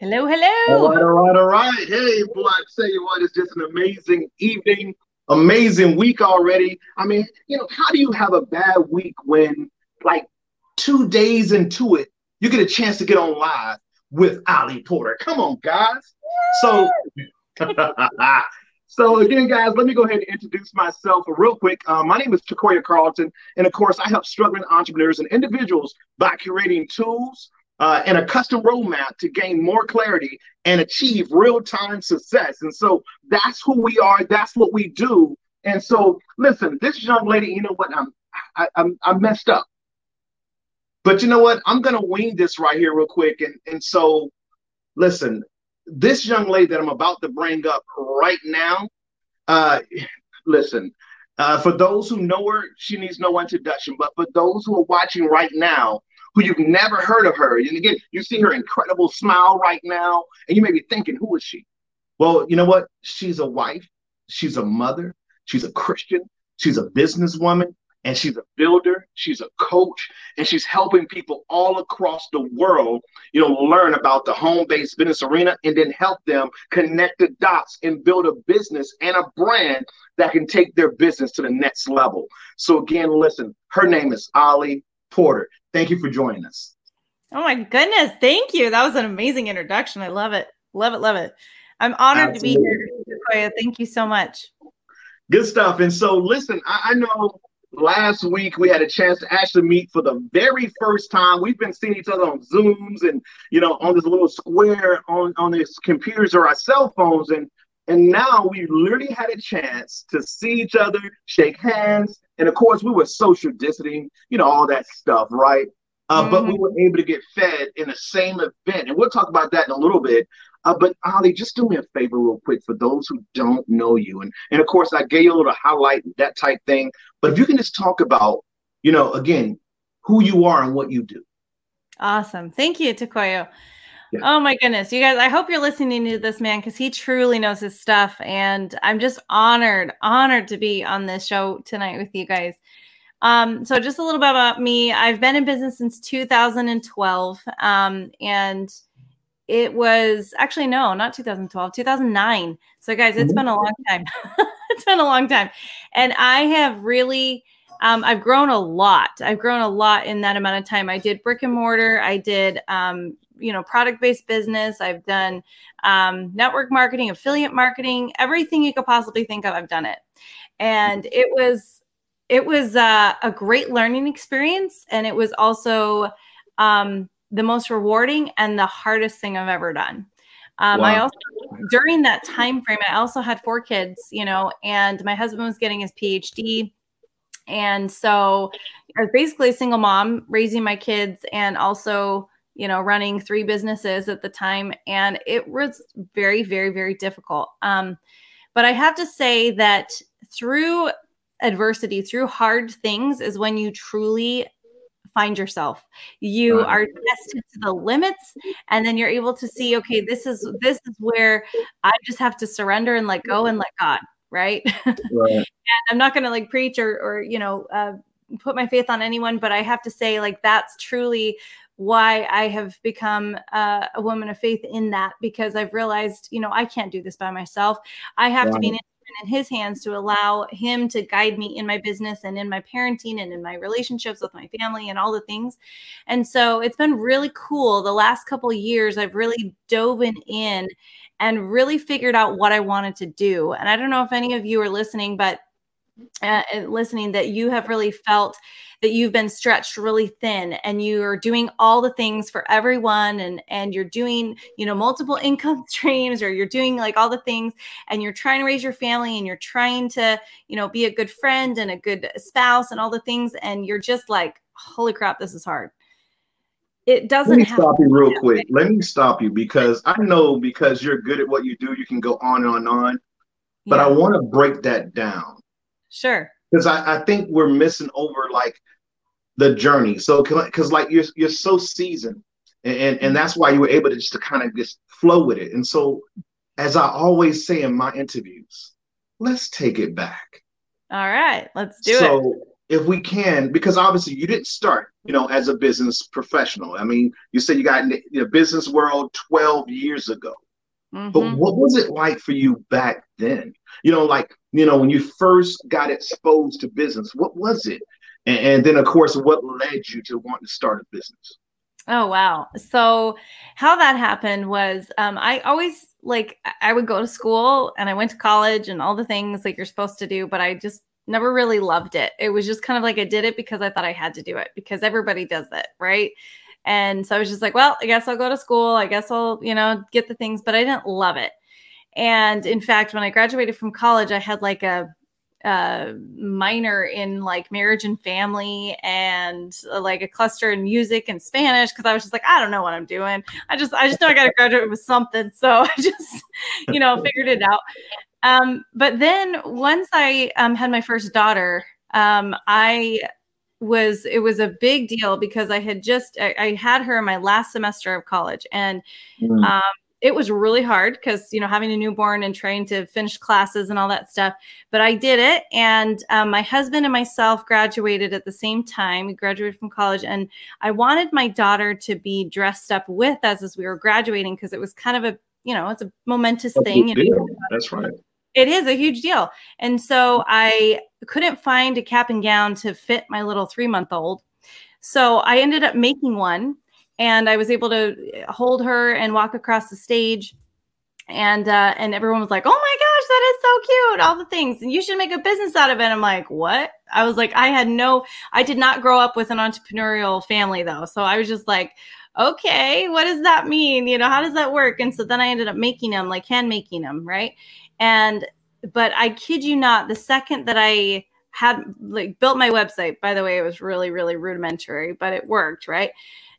Hello, hello. All right, all right, all right. Hey, boy, I tell you what, it's just an amazing evening, amazing week already. I mean, you know, how do you have a bad week when, like, two days into it, you get a chance to get on live with Ali Porter? Come on, guys. So, so again, guys, let me go ahead and introduce myself real quick. Uh, my name is Takoya Carlton, and of course, I help struggling entrepreneurs and individuals by curating tools uh, and a custom roadmap to gain more clarity and achieve real time success. And so that's who we are. That's what we do. And so, listen, this young lady, you know what? I'm I, I'm I messed up, but you know what? I'm gonna wing this right here real quick. And and so, listen, this young lady that I'm about to bring up right now, uh, listen. Uh, for those who know her, she needs no introduction. But for those who are watching right now, who you've never heard of her. And again, you see her incredible smile right now, and you may be thinking, who is she? Well, you know what? She's a wife, she's a mother, she's a Christian, she's a businesswoman, and she's a builder, she's a coach, and she's helping people all across the world, you know, learn about the home-based business arena and then help them connect the dots and build a business and a brand that can take their business to the next level. So again, listen, her name is Ali Porter. Thank you for joining us. Oh my goodness. Thank you. That was an amazing introduction. I love it. Love it. Love it. I'm honored Absolutely. to be here. Thank you so much. Good stuff. And so, listen, I, I know last week we had a chance to actually meet for the very first time. We've been seeing each other on Zooms and you know on this little square on on these computers or our cell phones, and and now we literally had a chance to see each other, shake hands, and of course, we were social distancing, you know, all that stuff, right? Uh, mm-hmm. But we mm-hmm. were able to get fed in the same event. And we'll talk about that in a little bit. Uh, but Ali, just do me a favor real quick for those who don't know you. And, and of course, I gave you a little highlight, that type thing. But if you can just talk about, you know, again, who you are and what you do. Awesome. Thank you, Takoya. Yeah. Oh my goodness. You guys, I hope you're listening to this man because he truly knows his stuff. And I'm just honored, honored to be on this show tonight with you guys. Um, so just a little bit about me. I've been in business since 2012. Um, and it was actually no, not 2012, 2009. So guys, it's mm-hmm. been a long time. it's been a long time. And I have really um, I've grown a lot. I've grown a lot in that amount of time. I did brick and mortar. I did um, you know product based business i've done um, network marketing affiliate marketing everything you could possibly think of i've done it and it was it was uh, a great learning experience and it was also um, the most rewarding and the hardest thing i've ever done um, wow. I also during that time frame, I also had four kids, you know, and my husband was getting his PhD. And so I was basically a single mom raising my kids and also you know, running three businesses at the time. And it was very, very, very difficult. Um, but I have to say that through adversity, through hard things, is when you truly find yourself you are tested to the limits and then you're able to see okay this is this is where i just have to surrender and let go and let god right, right. and i'm not going to like preach or or you know uh, put my faith on anyone but i have to say like that's truly why I have become uh, a woman of faith in that because I've realized, you know, I can't do this by myself. I have to be an in his hands to allow him to guide me in my business and in my parenting and in my relationships with my family and all the things. And so it's been really cool. The last couple of years, I've really dove in and really figured out what I wanted to do. And I don't know if any of you are listening, but uh, listening that you have really felt that you've been stretched really thin and you're doing all the things for everyone and and you're doing you know multiple income streams or you're doing like all the things and you're trying to raise your family and you're trying to you know be a good friend and a good spouse and all the things and you're just like holy crap this is hard. It doesn't let me stop you real quick. let me stop you because i know because you're good at what you do you can go on and on and on but yeah. i want to break that down Sure. Because I, I think we're missing over like the journey. So because like you're you're so seasoned, and, and and that's why you were able to just to kind of just flow with it. And so, as I always say in my interviews, let's take it back. All right, let's do so, it. So if we can, because obviously you didn't start, you know, as a business professional. I mean, you said you got in the business world 12 years ago. Mm-hmm. But what was it like for you back then? You know, like, you know, when you first got exposed to business, what was it? And, and then, of course, what led you to want to start a business? Oh, wow. So, how that happened was um, I always like, I would go to school and I went to college and all the things like you're supposed to do, but I just never really loved it. It was just kind of like I did it because I thought I had to do it because everybody does it, right? And so I was just like, well, I guess I'll go to school. I guess I'll, you know, get the things, but I didn't love it. And in fact, when I graduated from college, I had like a, a minor in like marriage and family and uh, like a cluster in music and Spanish because I was just like, I don't know what I'm doing. I just, I just know I got to graduate with something. So I just, you know, figured it out. Um, but then once I um, had my first daughter, um, I was it was a big deal because I had just I, I had her in my last semester of college, and mm. um, it was really hard because you know having a newborn and trying to finish classes and all that stuff. But I did it, and um, my husband and myself graduated at the same time. We graduated from college, and I wanted my daughter to be dressed up with us as we were graduating because it was kind of a you know it's a momentous That's thing. That's right. It is a huge deal. And so I couldn't find a cap and gown to fit my little three month old. So I ended up making one and I was able to hold her and walk across the stage. And uh, and everyone was like, "Oh my gosh, that is so cute!" All the things, and you should make a business out of it. I'm like, "What?" I was like, I had no, I did not grow up with an entrepreneurial family though, so I was just like, okay, what does that mean? You know, how does that work? And so then I ended up making them, like hand making them, right? And but I kid you not, the second that I had like built my website, by the way, it was really, really rudimentary, but it worked, right?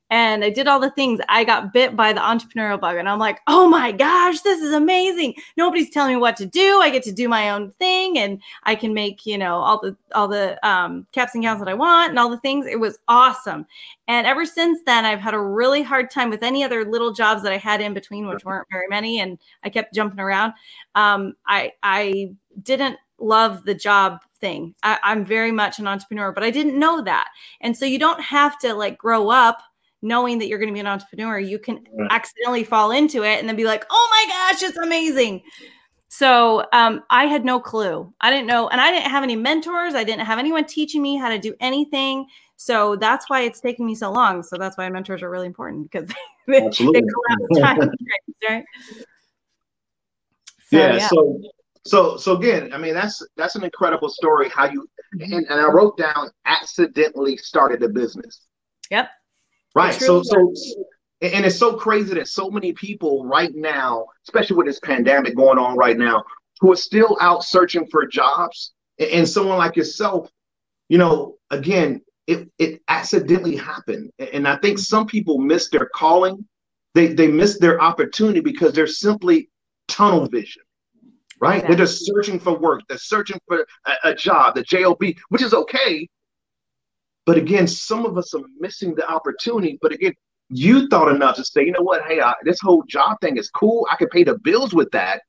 And I did all the things. I got bit by the entrepreneurial bug, and I'm like, oh my gosh, this is amazing. Nobody's telling me what to do. I get to do my own thing, and I can make you know all the all the um, caps and gowns that I want and all the things. It was awesome. And ever since then, I've had a really hard time with any other little jobs that I had in between, which weren't very many, and I kept jumping around. Um, I I didn't love the job thing. I, I'm very much an entrepreneur, but I didn't know that. And so you don't have to like grow up knowing that you're going to be an entrepreneur, you can right. accidentally fall into it and then be like, oh my gosh, it's amazing. So um, I had no clue. I didn't know, and I didn't have any mentors. I didn't have anyone teaching me how to do anything. So that's why it's taken me so long. So that's why mentors are really important because they, they time right? So, yeah, yeah. So so so again, I mean that's that's an incredible story. How you and, and I wrote down accidentally started a business. Yep. Right. So so and it's so crazy that so many people right now, especially with this pandemic going on right now, who are still out searching for jobs. And someone like yourself, you know, again, it, it accidentally happened. And I think some people miss their calling. They they miss their opportunity because they're simply tunnel vision. Right? Exactly. They're just searching for work. They're searching for a, a job, the job, which is okay. But again, some of us are missing the opportunity. But again, you thought enough to say, you know what? Hey, I, this whole job thing is cool. I can pay the bills with that,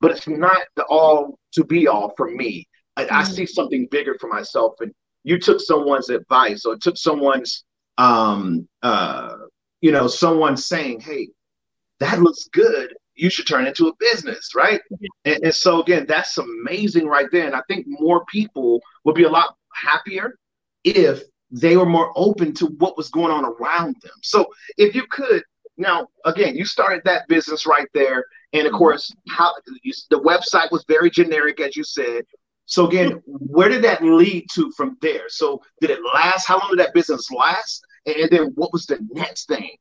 but it's not the all to be all for me. I, mm-hmm. I see something bigger for myself. And you took someone's advice or took someone's, um, uh, you know, someone saying, hey, that looks good. You should turn into a business, right? Mm-hmm. And, and so again, that's amazing right there. And I think more people would be a lot happier if they were more open to what was going on around them. So if you could, now again, you started that business right there, and of mm-hmm. course, how you, the website was very generic, as you said. So again, where did that lead to from there? So did it last? How long did that business last? And then what was the next thing?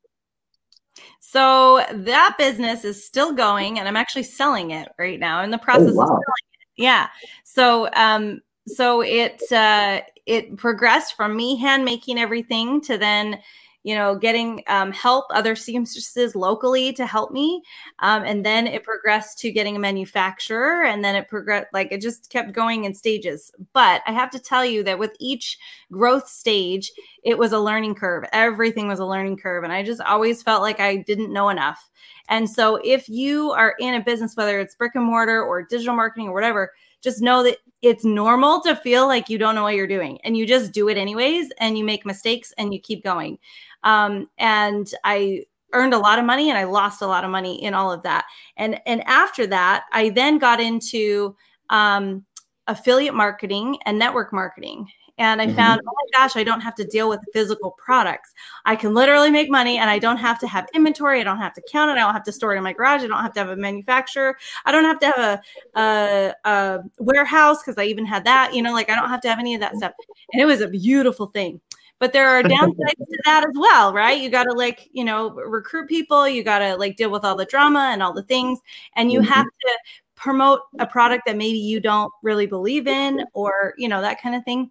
So that business is still going, and I'm actually selling it right now. in the oh, process oh, wow. of selling it. Yeah. So um, so it uh, it progressed from me hand making everything to then you know getting um, help other seamstresses locally to help me. Um, and then it progressed to getting a manufacturer and then it progressed like it just kept going in stages. But i have to tell you that with each growth stage it was a learning curve. Everything was a learning curve and i just always felt like i didn't know enough. And so if you are in a business whether it's brick and mortar or digital marketing or whatever just know that it's normal to feel like you don't know what you're doing and you just do it anyways and you make mistakes and you keep going. Um, and I earned a lot of money and I lost a lot of money in all of that. And and after that, I then got into um, affiliate marketing and network marketing. And I mm-hmm. found, oh my gosh, I don't have to deal with physical products. I can literally make money and I don't have to have inventory. I don't have to count it. I don't have to store it in my garage. I don't have to have a manufacturer. I don't have to have a, a, a warehouse because I even had that, you know, like I don't have to have any of that stuff. And it was a beautiful thing but there are downsides to that as well right you got to like you know recruit people you got to like deal with all the drama and all the things and you mm-hmm. have to promote a product that maybe you don't really believe in or you know that kind of thing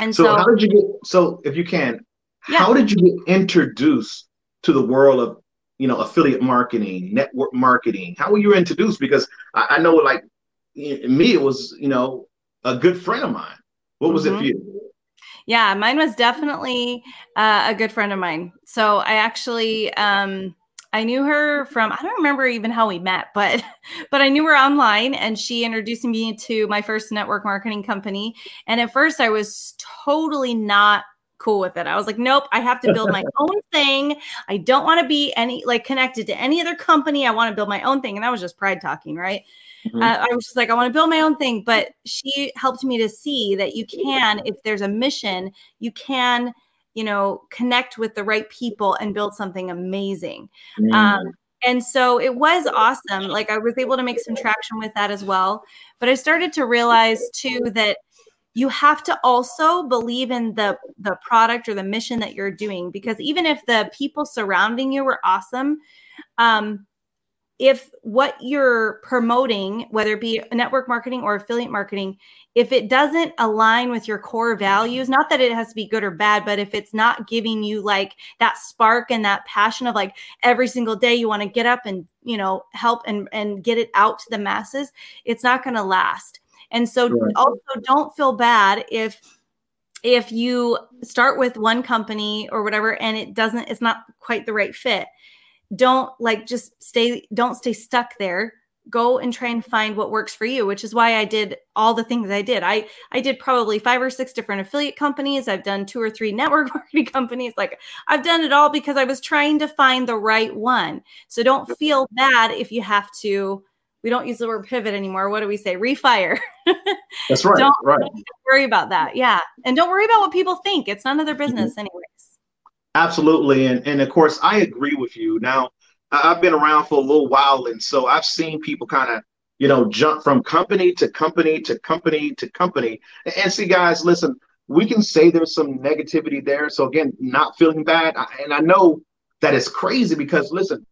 and so, so how did you get so if you can yeah. how did you get introduced to the world of you know affiliate marketing network marketing? How were you introduced? Because i, I know like me it was you know a good friend of mine. What was mm-hmm. it for you? Yeah mine was definitely uh, a good friend of mine. So i actually um I knew her from I don't remember even how we met, but but I knew her online and she introduced me to my first network marketing company. And at first I was totally not cool with it. I was like, nope, I have to build my own thing. I don't want to be any like connected to any other company. I want to build my own thing. And that was just pride talking, right? Mm-hmm. Uh, I was just like, I want to build my own thing. But she helped me to see that you can, if there's a mission, you can you know, connect with the right people and build something amazing. Mm. Um, and so it was awesome. Like I was able to make some traction with that as well. But I started to realize too that you have to also believe in the the product or the mission that you're doing because even if the people surrounding you were awesome um, if what you're promoting, whether it be network marketing or affiliate marketing, if it doesn't align with your core values, not that it has to be good or bad, but if it's not giving you like that spark and that passion of like every single day you want to get up and, you know, help and and get it out to the masses, it's not going to last. And so right. also don't feel bad if if you start with one company or whatever and it doesn't it's not quite the right fit don't like just stay don't stay stuck there. Go and try and find what works for you which is why i did all the things i did. I i did probably five or six different affiliate companies. I've done two or three network marketing companies. Like i've done it all because i was trying to find the right one. So don't feel bad if you have to we don't use the word pivot anymore. What do we say? Refire. That's right don't, right. worry about that. Yeah. And don't worry about what people think. It's none of their mm-hmm. business mm-hmm. anyways Absolutely. And, and of course, I agree with you. Now, I've been around for a little while, and so I've seen people kind of, you know, jump from company to company to company to company. And see, guys, listen, we can say there's some negativity there. So again, not feeling bad. And I know that it's crazy because listen,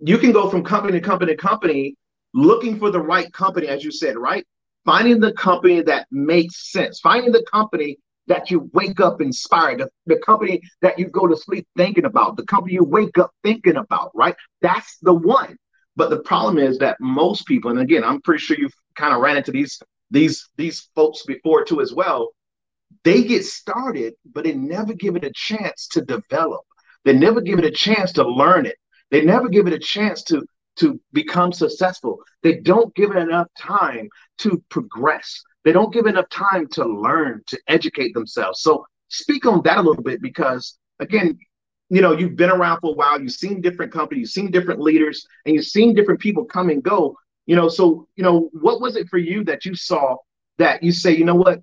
you can go from company to company to company looking for the right company, as you said, right? Finding the company that makes sense, finding the company that you wake up inspired, the, the company that you go to sleep thinking about, the company you wake up thinking about, right? That's the one. But the problem is that most people, and again, I'm pretty sure you've kind of ran into these these these folks before too as well. They get started, but they never give it a chance to develop. They never give it a chance to learn it. They never give it a chance to to become successful. They don't give it enough time to progress. They don't give enough time to learn, to educate themselves. So speak on that a little bit because again, you know, you've been around for a while, you've seen different companies, you've seen different leaders, and you've seen different people come and go. You know, so you know, what was it for you that you saw that you say, you know what,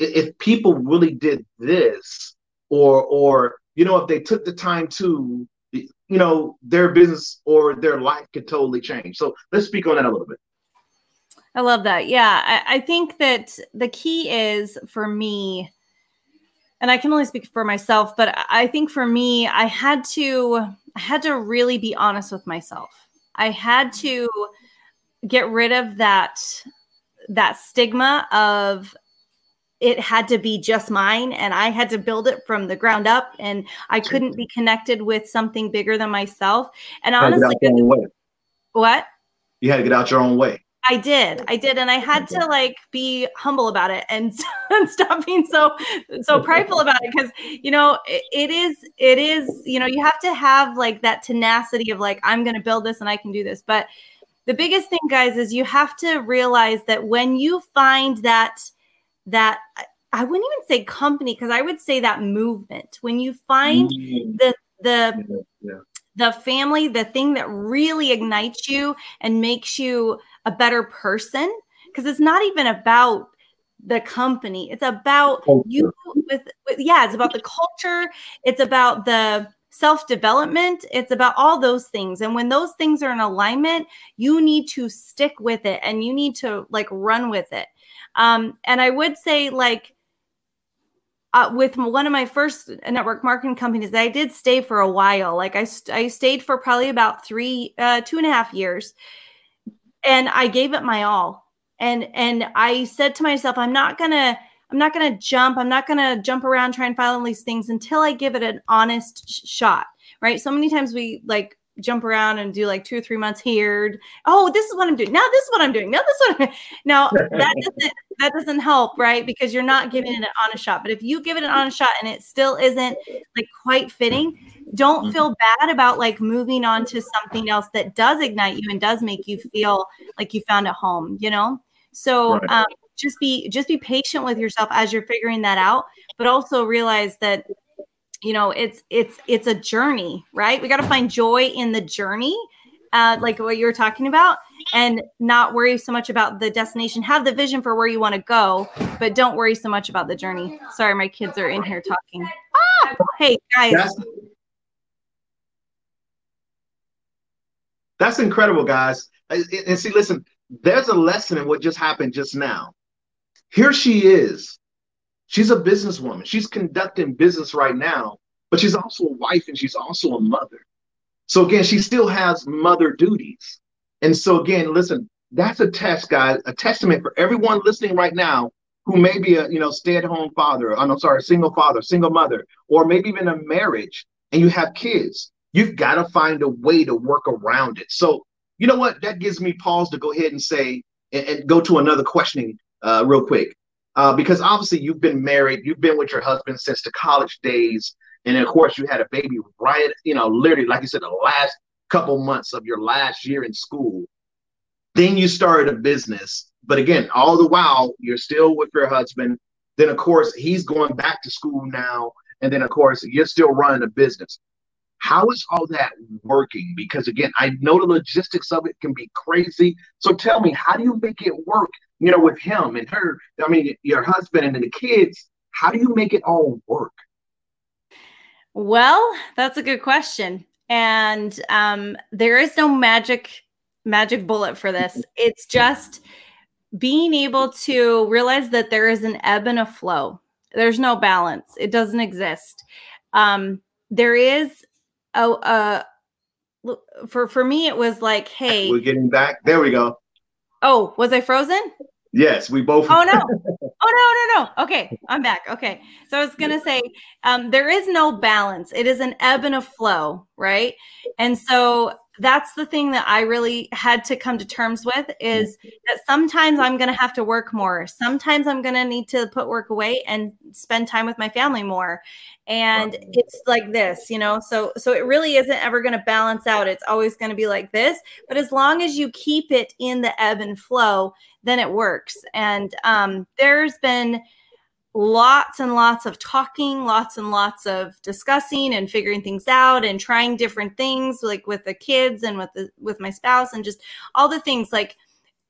if people really did this, or or you know, if they took the time to, you know, their business or their life could totally change. So let's speak on that a little bit. I love that. Yeah. I, I, think that the key is for me, and I can only speak for myself, but I think for me, I had to I had to really be honest with myself. I had to get rid of that that stigma of it had to be just mine and I had to build it from the ground up and I couldn't be connected with something bigger than myself. And honestly, what? You had to get out your own way. I did. I did. And I had to like be humble about it and, and stop being so so prideful about it. Cause you know, it, it is, it is, you know, you have to have like that tenacity of like, I'm gonna build this and I can do this. But the biggest thing guys is you have to realize that when you find that that I wouldn't even say company because I would say that movement. When you find mm-hmm. the the yeah. The family, the thing that really ignites you and makes you a better person, because it's not even about the company. It's about culture. you with, with yeah, it's about the culture. It's about the self development. It's about all those things. And when those things are in alignment, you need to stick with it and you need to like run with it. Um, and I would say like uh, with one of my first network marketing companies, I did stay for a while. Like I, st- I stayed for probably about three, uh, two and a half years, and I gave it my all. And and I said to myself, I'm not gonna, I'm not gonna jump. I'm not gonna jump around trying to find all these things until I give it an honest sh- shot. Right. So many times we like jump around and do like two or three months here. Oh, this is what I'm doing. Now this is what I'm doing. Now this one. Now that doesn't that doesn't help, right? Because you're not giving it an honest shot. But if you give it an honest shot and it still isn't like quite fitting, don't mm-hmm. feel bad about like moving on to something else that does ignite you and does make you feel like you found a home, you know? So right. um, just be just be patient with yourself as you're figuring that out, but also realize that you know it's it's it's a journey right? We got to find joy in the journey uh, like what you were talking about and not worry so much about the destination. Have the vision for where you want to go but don't worry so much about the journey. Sorry my kids are in here talking. Ah, hey guys. That's, that's incredible guys. And see listen there's a lesson in what just happened just now. Here she is She's a businesswoman. She's conducting business right now, but she's also a wife and she's also a mother. So again, she still has mother duties. And so again, listen, that's a test, guys, a testament for everyone listening right now who may be a you know stay-at-home father, I'm sorry, single father, single mother, or maybe even a marriage, and you have kids. You've got to find a way to work around it. So you know what? That gives me pause to go ahead and say and, and go to another questioning uh, real quick uh, because obviously you've been married, you've been with your husband since the college days, and of course you had a baby right, you know, literally like you said, the last couple months of your last year in school. Then you started a business, but again, all the while you're still with your husband. Then of course he's going back to school now, and then of course you're still running a business. How is all that working? Because again, I know the logistics of it can be crazy. So tell me, how do you make it work? You know, with him and her, I mean, your husband and the kids, how do you make it all work? Well, that's a good question. And um, there is no magic magic bullet for this. It's just being able to realize that there is an ebb and a flow. There's no balance. It doesn't exist. Um, there is oh uh for for me it was like hey we're getting back there we go oh was i frozen yes we both oh no. Oh no no no. Okay i'm back. Okay. So i was gonna say um there is no balance. It is an ebb and a flow right? And so that's the thing that I really had to come to terms with is that sometimes I'm going to have to work more. Sometimes I'm going to need to put work away and spend time with my family more. And it's like this, you know. So so it really isn't ever going to balance out. It's always going to be like this, but as long as you keep it in the ebb and flow, then it works. And um there's been lots and lots of talking, lots and lots of discussing and figuring things out and trying different things like with the kids and with the with my spouse and just all the things like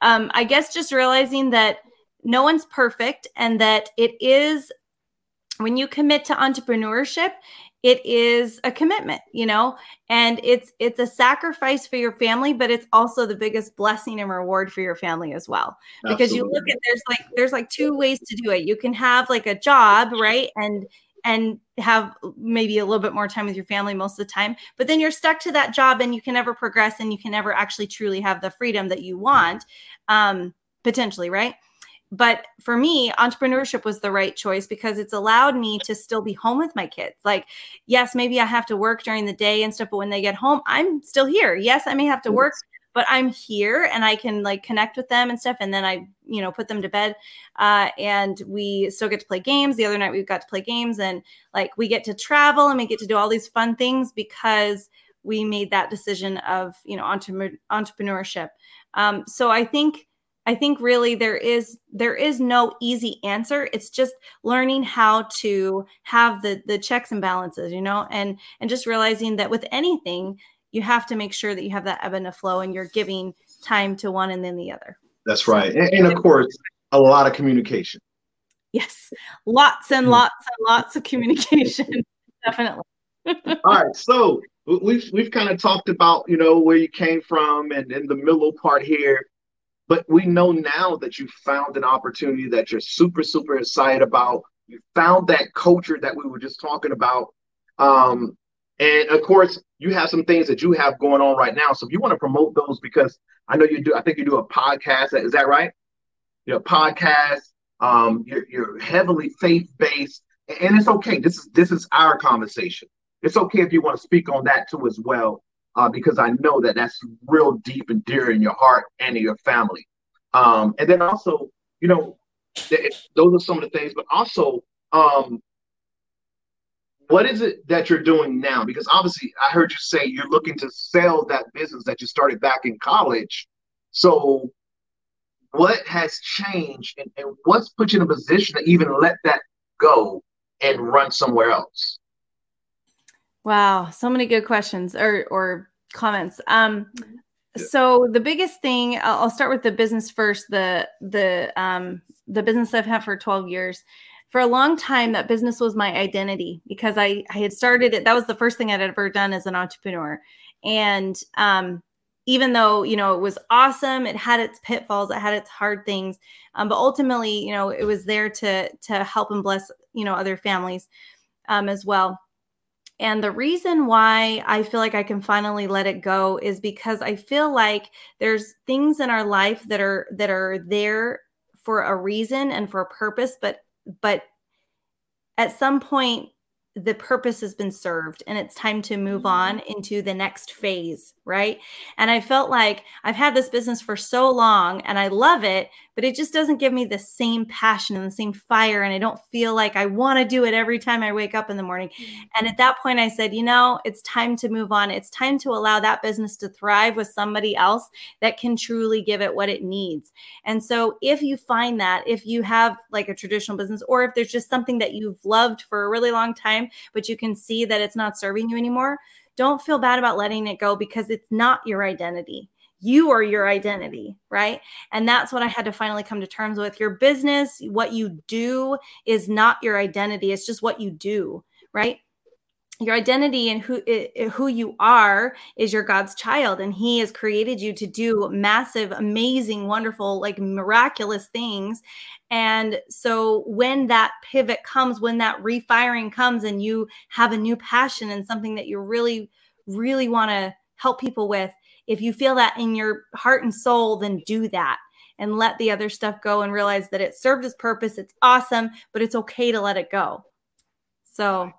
um I guess just realizing that no one's perfect and that it is when you commit to entrepreneurship it is a commitment you know? And it's it's a sacrifice for your family but it's also the biggest blessing and reward for your family as well. Because Absolutely. you look at there's like there's like two ways to do it. You can have like a job right? And and have maybe a little bit more time with your family most of the time but then you're stuck to that job and you can never progress and you can never actually truly have the freedom that you want um potentially right but for me entrepreneurship was the right choice because it's allowed me to still be home with my kids. Like yes maybe i have to work during the day and stuff but when they get home i'm still here. Yes i may have to work but i'm here and i can like connect with them and stuff and then i you know put them to bed uh, and we still get to play games. The other night we got to play games and like we get to travel and we get to do all these fun things because we made that decision of you know entre- entrepreneurship. Um, so i think i think really there is there is no easy answer. It's just learning how to have the the checks and balances you know and and just realizing that with anything you have to make sure that you have that ebb and a flow and you're giving time to one and then the other. That's right. And, and of course a lot of communication. Yes. Lots and hmm. lots and lots of communication. Definitely. All right. So we've we've kind of talked about you know where you came from and in the middle part here but we know now that you found an opportunity that you're super super excited about. You found that culture that we were just talking about. Um, and of course you have some things that you have going on right now. So if you want to promote those because i know you do i think you do a podcast. Is that right? Your podcast um, you're, you're heavily faith-based. And it's okay. This is this is our conversation. It's okay if you want to speak on that too as well, uh, because I know that that's real deep and dear in your heart and in your family. Um, and then also, you know, th- those are some of the things, but also, um, what is it that you're doing now? Because obviously, I heard you say you're looking to sell that business that you started back in college. So, what has changed, and, and what's put you in a position to even let that go and run somewhere else? Wow, so many good questions or or comments. Um, so the biggest thing, I'll, start with the business first. The the um the business I've had for 12 years. For a long time, that business was my identity because I I had started it. That was the first thing I'd ever done as an entrepreneur, and um, even though you know it was awesome, it had its pitfalls, it had its hard things, um, but ultimately, you know, it was there to to help and bless you know other families um, as well and the reason why I feel like I can finally let it go is because I feel like there's things in our life that are that are there for a reason and for a purpose, but but at some point the purpose has been served and it's time to move mm-hmm. on into the next phase, right? And I felt like I've had this business for so long and I love it, but it just doesn't give me the same passion and the same fire. And I don't feel like I want to do it every time I wake up in the morning. Mm-hmm. And at that point, I said, you know, it's time to move on. It's time to allow that business to thrive with somebody else that can truly give it what it needs. And so if you find that, if you have like a traditional business, or if there's just something that you've loved for a really long time, but you can see that it's not serving you anymore, don't feel bad about letting it go because it's not your identity you are your identity, right? And that's what I had to finally come to terms with. Your business, what you do is not your identity, it's just what you do, right? Your identity and who who you are is your God's child and he has created you to do massive amazing wonderful like miraculous things and so when that pivot comes when that refiring comes and you have a new passion and something that you really really want to help people with if you feel that in your heart and soul, then do that and let the other stuff go and realize that it served its purpose. It's awesome, but it's okay to let it go. So,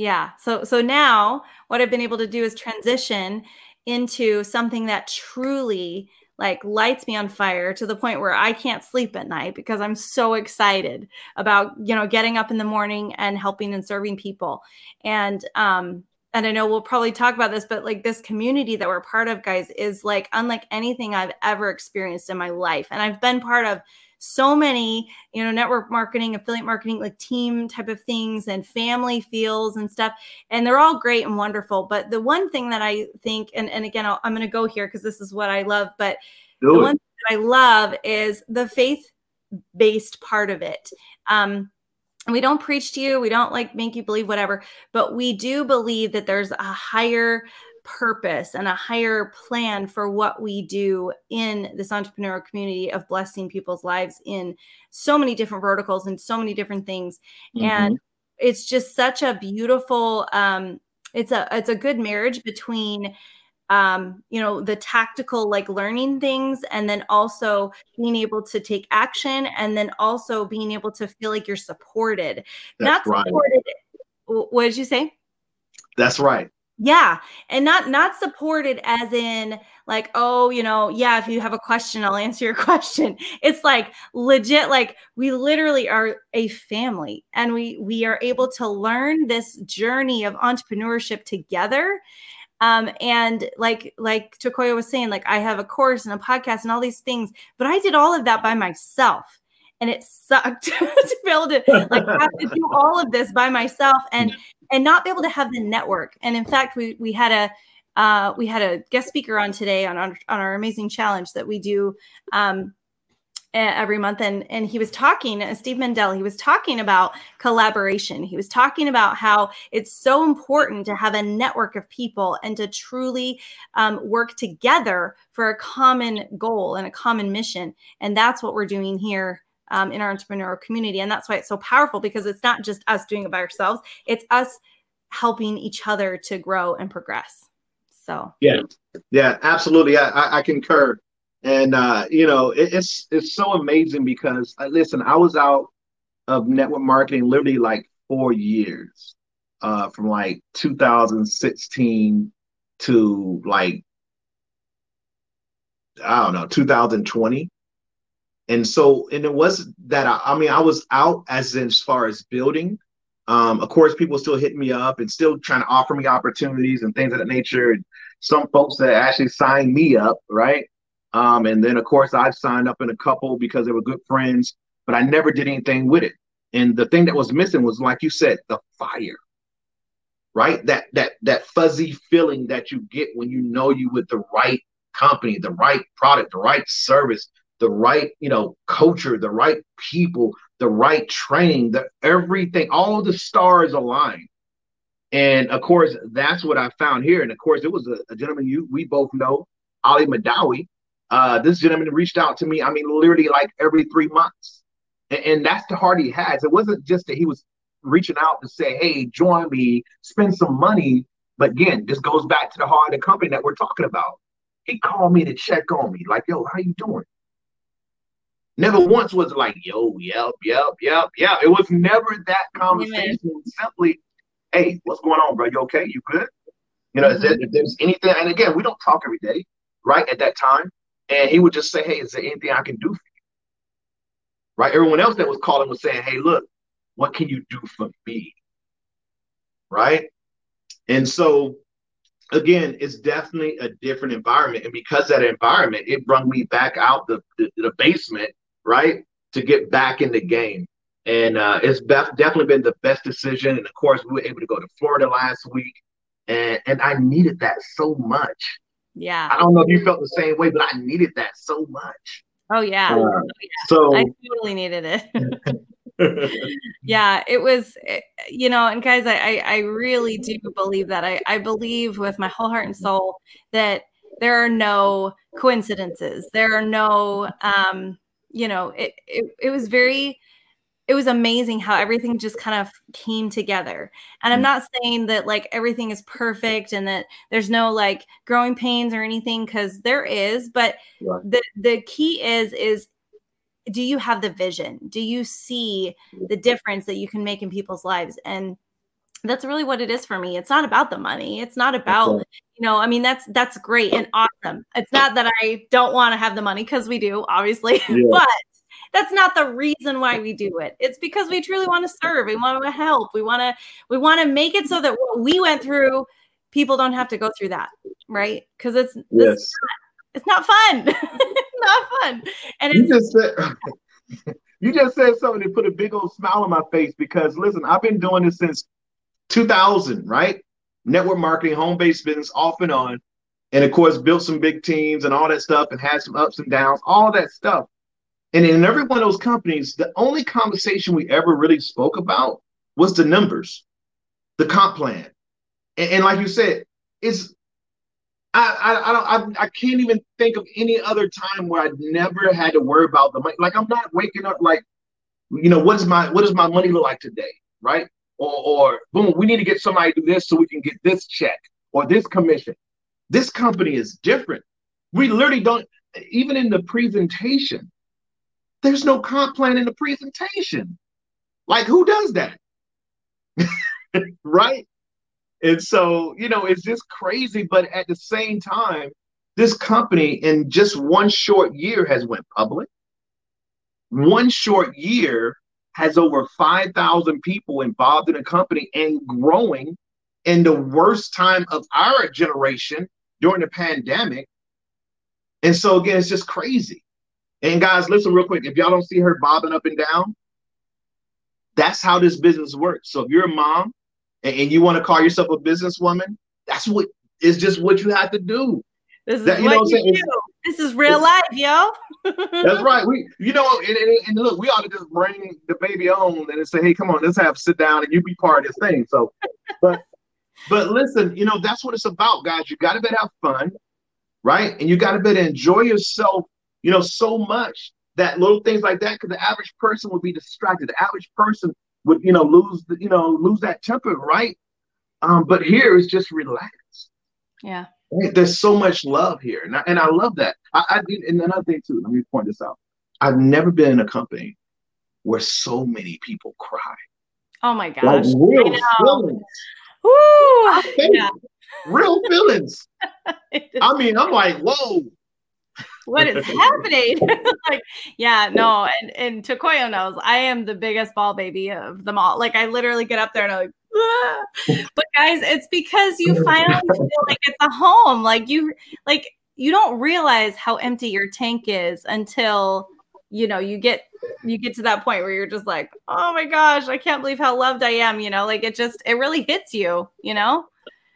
yeah. So so now what I've been able to do is transition into something that truly like lights me on fire to the point where I can't sleep at night because I'm so excited about, you know, getting up in the morning and helping and serving people. And um and I know we'll probably talk about this, but like this community that we're part of, guys, is like unlike anything I've ever experienced in my life. And I've been part of so many, you know, network marketing, affiliate marketing, like team type of things and family feels and stuff. And they're all great and wonderful. But the one thing that I think, and, and again, i am going to go here because this is what I love, but Do the it. one thing that I love is the faith based part of it. Um, we don't preach to you we don't like make you believe whatever but we do believe that there's a higher purpose and a higher plan for what we do in this entrepreneurial community of blessing people's lives in so many different verticals and so many different things mm-hmm. and it's just such a beautiful um it's a it's a good marriage between um, you know, the tactical like learning things and then also being able to take action and then also being able to feel like you're supported. That's not right. supported. What did you say? That's right. Yeah. And not not supported as in like, oh, you know, yeah, if you have a question, I'll answer your question. It's like legit like we literally are a family and we we are able to learn this journey of entrepreneurship together Um, and like like Takoya was saying, like I have a course and a podcast and all these things, but I did all of that by myself. And it sucked to be able to like have to do all of this by myself and and not be able to have the network. And in fact, we we had a uh, we had a guest speaker on today on, on, on our amazing challenge that we do um, every month. And and he was talking uh, steve mendel he was talking about collaboration. He was talking about how it's so important to have a network of people and to truly um, work together for a common goal and a common mission. And that's what we're doing here um, in our entrepreneurial community. And that's why it's so powerful because it's not just us doing it by ourselves. It's us helping each other to grow and progress. So. Yeah. Yeah absolutely. I, I concur. And uh, you know, it, it's it's so amazing because uh, listen, I was out of network marketing literally like four years, uh, from like 2016 to like I don't know 2020. And so, and it was that I, I mean, I was out as in, as far as building. Um, of course, people still hitting me up and still trying to offer me opportunities and things of that nature. And some folks that actually signed me up, right? Um, and then of course I've signed up in a couple because they were good friends, but I never did anything with it. And the thing that was missing was, like you said, the fire, right? That that that fuzzy feeling that you get when you know you with the right company, the right product, the right service, the right you know culture, the right people, the right training, the everything, all the stars align. And of course, that's what I found here. And of course, it was a, a gentleman you we both know, Ali Madawi, uh, this gentleman reached out to me, I mean, literally like every three months. And, and that's the heart he has. It wasn't just that he was reaching out to say, hey, join me, spend some money. But again, this goes back to the heart of the company that we're talking about. He called me to check on me, like, yo, how you doing? Never once was like, yo, yep, yep, yep, yep. It was never that conversation. Amen. Simply, hey, what's going on, bro? You okay? You good? You know, mm-hmm. there, if there's anything, and again, we don't talk every day, right? At that time, and he would just say, Hey, is there anything I can do for you? Right? Everyone else that was calling was saying, Hey, look, what can you do for me? Right? And so again, it's definitely a different environment. And because that environment, it brought me back out the, the, the basement, right? To get back in the game. And uh, it's definitely been the best decision. And of course, we were able to go to Florida last week. And, and I needed that so much. Yeah. I don't know if you felt the same way, but I needed that so much. Oh yeah. Uh, oh, yeah. So I totally needed it. yeah, it was, eh, you know, and guys, I, I really do believe that. I, I believe with my whole heart and soul that there are no coincidences. There are no, um, you know, it, it, it was very, it was amazing how everything just kind of came together. And I'm mm. not saying that like everything is perfect and that there's no like growing pains or anything because there is, but right. the the key is is do you have the vision? Do you see the difference that you can make in people's lives? And that's really what it is for me. It's not about the money. It's not about, you know, I mean, that's that's great and awesome. It's not that I don't want to have the money because we do, obviously, yeah. but that's not the reason why we do it. It's because we truly want to serve. We want to help. We want to we want to make it so that what we went through, people don't have to go through that, right? Because it's yes. it's not, it's not fun. it's not fun. And you just said you just said something that put a big old smile on my face because listen, I've been doing this since 2000, right? Network marketing, home based business, off and on. And of course, built some big teams and all that stuff and had some ups and downs, all that stuff. And in every one of those companies, the only conversation we ever really spoke about was the numbers, the comp plan. And, and like you said, it's I, I, I don't I, I can't even think of any other time where I never had to worry about the money. Like I'm not waking up like, you know, what is my what does my money look like today, right? Or or boom, we need to get somebody to do this so we can get this check or this commission. This company is different. We literally don't even in the presentation there's no comp plan in the presentation. Like, who does that? right? And so, you know, it's just crazy. But at the same time, this company in just one short year has went public. One short year has over 5,000 people involved in the company and growing in the worst time of our generation during the pandemic. And so again, it's just crazy. And guys, listen real quick. If y'all don't see her bobbing up and down, that's how this business works. So if you're a mom and, and you want to call yourself a businesswoman, that's what is just what you have to do. This is that, you what know you do. This is real life, yo. that's right. We, you know, and, and, and, look, we ought to just bring the baby on and say, hey, come on, let's have sit down and you be part of this thing. So, but, but listen, you know, that's what it's about, guys. You got to better have fun, right? And you got to better enjoy yourself, you know, so much that little things like that, because the average person would be distracted. The average person would, you know, lose, the, you know, lose that temper, right? Um, but here it's just relax. Yeah. There's so much love here, and I, and I love that. I, I did, and another thing too. Let me point this out. I've never been in a company where so many people cry. Oh my gosh! Like real feelings. Woo! Yeah. Real feelings. I mean, I'm like, whoa. What is happening? like, yeah, no, and and Takoya knows I am the biggest bawl baby of them all. Like, I literally get up there and I'm like, but guys, it's because you finally feel like it's a home. Like you like you don't realize how empty your tank is until you know you get you get to that point where you're just like, oh my gosh, I can't believe how loved I am. You know, like it just it really hits you, you know?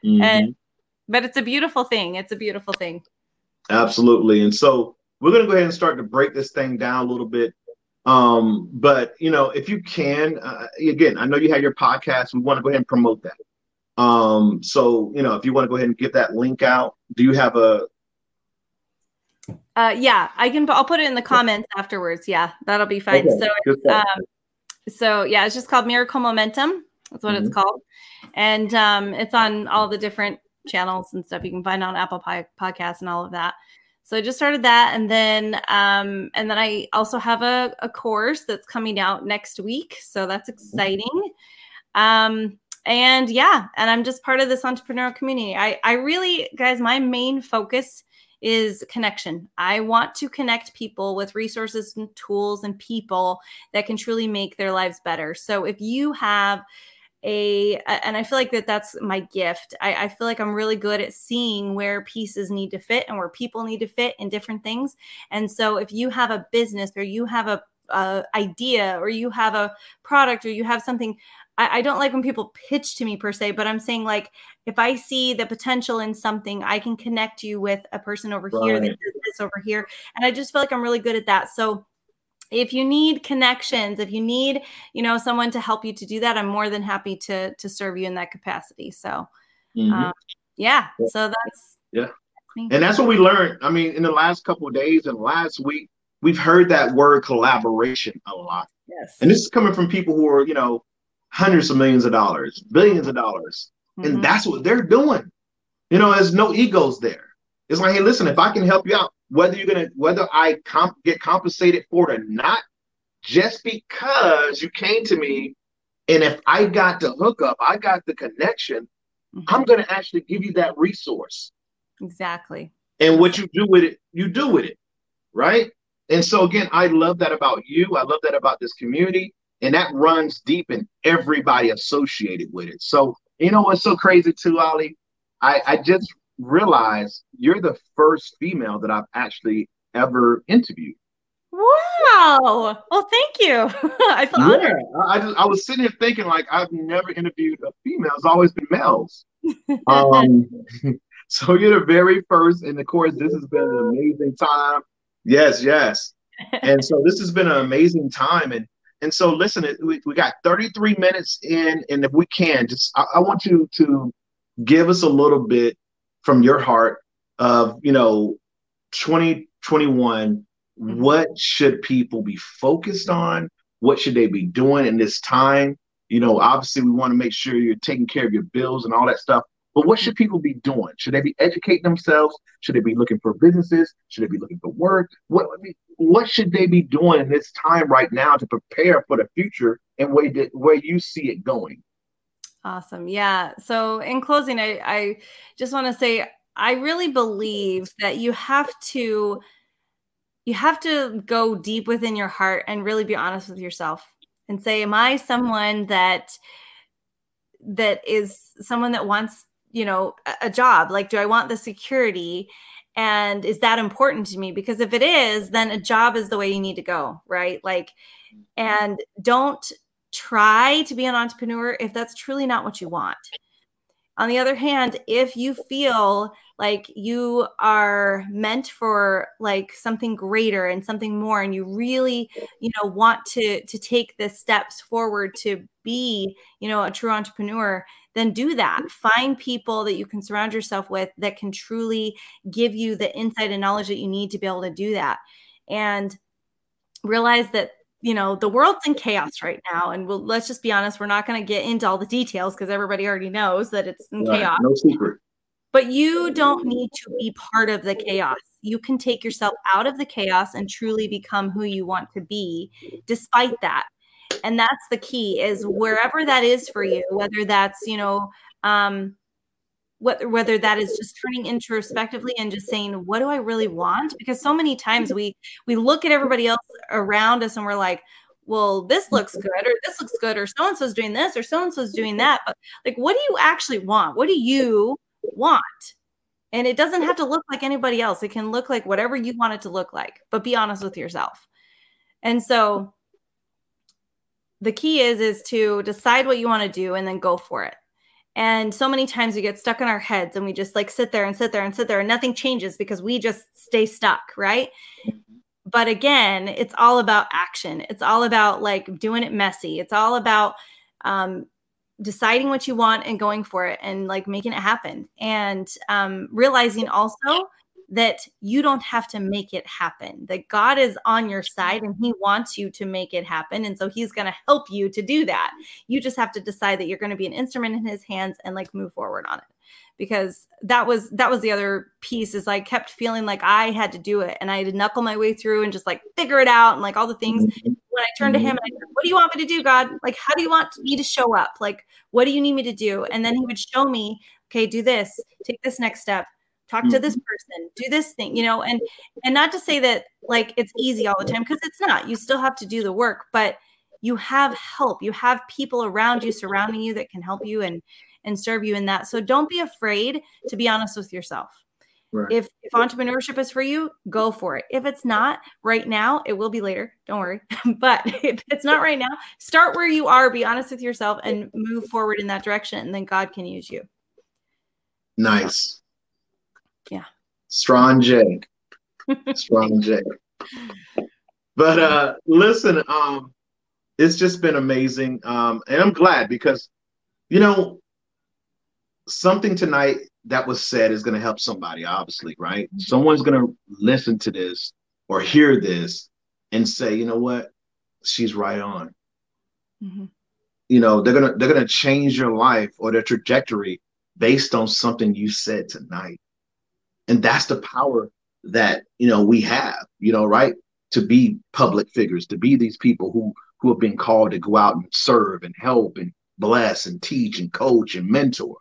Mm-hmm. And but it's a beautiful thing. It's a beautiful thing. Absolutely. And so we're gonna go ahead and start to break this thing down a little bit. Um, but you know, if you can, uh, again, I know you have your podcast. We want to go ahead and promote that. Um, so you know, if you want to go ahead and get that link out, do you have a? Uh, yeah, I can. I'll put it in the comments yeah. afterwards. Yeah, that'll be fine. Okay. So, um, so yeah, it's just called Miracle Momentum. That's what mm-hmm. it's called, and um, it's on all the different channels and stuff. You can find on Apple Podcasts and all of that. So I just started that, and then um, and then I also have a, a course that's coming out next week. So that's exciting. Um, and yeah, and I'm just part of this entrepreneurial community. I I really, guys, my main focus is connection. I want to connect people with resources and tools and people that can truly make their lives better. So if you have a and i feel like that that's my gift. I, I, feel like i'm really good at seeing where pieces need to fit and where people need to fit in different things. And so if you have a business or you have a, a idea or you have a product or you have something I, I don't like when people pitch to me per se but i'm saying like if i see the potential in something i can connect you with a person over right. here that does this over here. And i just feel like i'm really good at that. So if you need connections if you need you know someone to help you to do that i'm more than happy to to serve you in that capacity. So mm-hmm. um, yeah so that's yeah. And that's what we learned. I mean in the last couple of days and last week we've heard that word collaboration a lot. Yes. And this is coming from people who are you know hundreds of millions of dollars billions of dollars. Mm-hmm. and that's what they're doing. You know there's no egos there it's like hey listen if i can help you out whether you're gonna whether I comp- get compensated for it or not, just because you came to me, and if I got the hookup, I got the connection, mm-hmm. I'm gonna actually give you that resource. Exactly. And what you do with it, you do with it, right? And so again, I love that about you. I love that about this community, and that runs deep in everybody associated with it. So you know what's so crazy too, Ali? I, I just realize you're the first female that I've actually ever interviewed. Wow. Well, thank you. I feel yeah, honored. I, just, I was sitting here thinking like I've never interviewed a female. It's always been males. um, so you're the very first, and of course, this has been an amazing time. Yes, yes. and so this has been an amazing time, and and so listen, we, we got 33 minutes in, and if we can, just I, I want you to give us a little bit from your heart of you know 2021 mm-hmm. what should people be focused on? What should they be doing in this time? You know obviously we want to make sure you're taking care of your bills and all that stuff but what should people be doing? Should they be educating themselves? Should they be looking for businesses? Should they be looking for work? What what should they be doing in this time right now to prepare for the future and where where you see it going Awesome. Yeah. So, in closing, I, I just want to say I really believe that you have to you have to go deep within your heart and really be honest with yourself and say am I someone that that is someone that wants you know a, a job? Like do i want the security? And is that important to me? Because if it is then a job is the way you need to go right? Like mm-hmm. and don't try to be an entrepreneur if that's truly not what you want. On the other hand if you feel like you are meant for like something greater and something more and you really you know want to to take the steps forward to be you know a true entrepreneur then do that. Find people that you can surround yourself with that can truly give you the insight and knowledge that you need to be able to do that. And realize that you know the world's in chaos right now and we'll, let's just be honest we're not going to get into all the details because everybody already knows that it's in right. chaos no secret but you don't need to be part of the chaos. You can take yourself out of the chaos and truly become who you want to be despite that. And that's the key is wherever that is for you, whether that's, you know, um, whether, whether that is just turning introspectively and just saying what do i really want because so many times we we look at everybody else around us and we're like well this looks mm-hmm. good or this looks good or so and so's doing this or so and so's doing that but like what do you actually want what do you want. And it doesn't have to look like anybody else. It can look like whatever you want it to look like, but be honest with yourself. And so the key is is to decide what you want to do and then go for it. And so many times we get stuck in our heads and we just like sit there and sit there and sit there and nothing changes because we just stay stuck, right? But again, it's all about action. It's all about like doing it messy. It's all about um, deciding what you want and going for it and like making it happen and um, realizing also that you don't have to make it happen that god is on your side and he wants you to make it happen and so he's going to help you to do that you just have to decide that you're going to be an instrument in his hands and like move forward on it because that was that was the other piece is I kept feeling like I had to do it and I had to knuckle my way through and just like figure it out and like all the things. When I turned to him and I said, What do you want me to do, God? Like, how do you want me to show up? Like, what do you need me to do? And then he would show me, okay, do this, take this next step, talk to this mm-hmm. person, do this thing, you know, and and not to say that like it's easy all the time, because it's not. You still have to do the work, but you have help. You have people around you surrounding you that can help you and and serve you in that. So don't be afraid to be honest with yourself. Right. If, if entrepreneurship is for you, go for it. If it's not right now, it will be later. Don't worry. but if it's not right now, start where you are, be honest with yourself, and move forward in that direction. And then God can use you. Nice. Yeah. Strong J. Strong J. But uh listen, um, it's just been amazing. Um, and I'm glad because you know, something tonight that was said is going to help somebody, obviously, right? Mm-hmm. Someone's going to listen to this or hear this and say, you know what, she's right on. Mm-hmm. You know, they're gonna they're gonna change your life or their trajectory based on something you said tonight, and that's the power that you know we have. You know, right? To be public figures, to be these people who who have been called to go out and serve and help and bless and teach and coach and mentor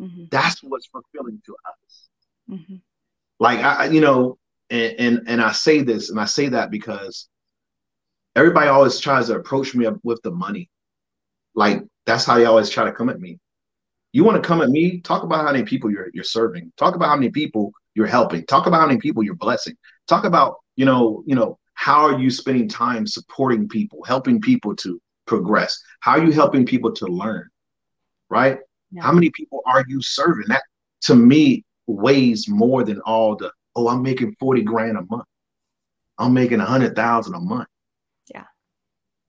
Mm-hmm. That's what's fulfilling to us. Mm-hmm. Like I, you know, and, and and I say this, and I say that because everybody always tries to approach me with the money. Like that's how they always try to come at me. You want to come at me? Talk about how many people you're you're serving. Talk about how many people you're helping. Talk about how many people you're blessing. Talk about you know you know how are you spending time supporting people, helping people to progress? How are you helping people to learn? Right? Yeah. How many people are you serving? That to me weighs more than all the, oh, I'm making 40 grand a month. I'm making a hundred thousand a month. Yeah.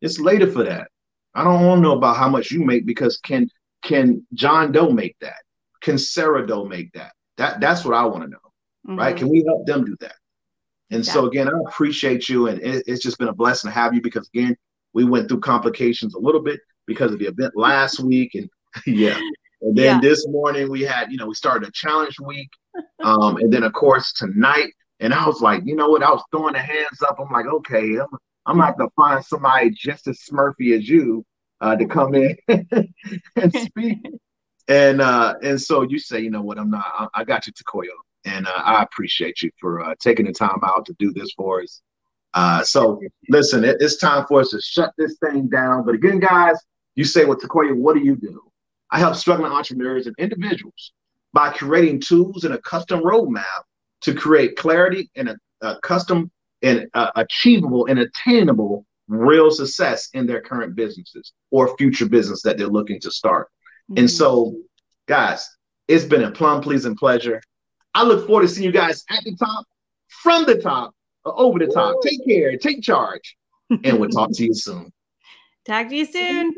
It's later for that. I don't want to know about how much you make because can can John Doe make that? Can Sarah Doe make that? That that's what I want to know. Mm-hmm. Right? Can we help them do that? And so again, I appreciate you, and it, it's just been a blessing to have you because again, we went through complications a little bit because of the event last week, and yeah, and then yeah. this morning we had, you know, we started a challenge week. Um, and then of course tonight, and I was like, you know what? I was throwing the hands up. I'm like, okay, I'm, I'm not gonna find somebody just as smurfy as you uh, to come in and speak. and uh, and so you say, you know what? I'm not. I, I got you, Takoya, and uh, I appreciate you for uh, taking the time out to do this for us. Uh, so listen, it, it's time for us to shut this thing down. But again, guys, you say, well, Takoya, what do you do? I help struggling entrepreneurs and individuals by creating tools and a custom roadmap to create clarity and a, a custom and uh, achievable and attainable real success in their current businesses or future business that they're looking to start. Mm-hmm. And so, guys, it's been a plum pleasing pleasure. I look forward to seeing you guys at the top, from the top, over the top. Take care, take charge, and we'll talk to you soon. Talk to you soon.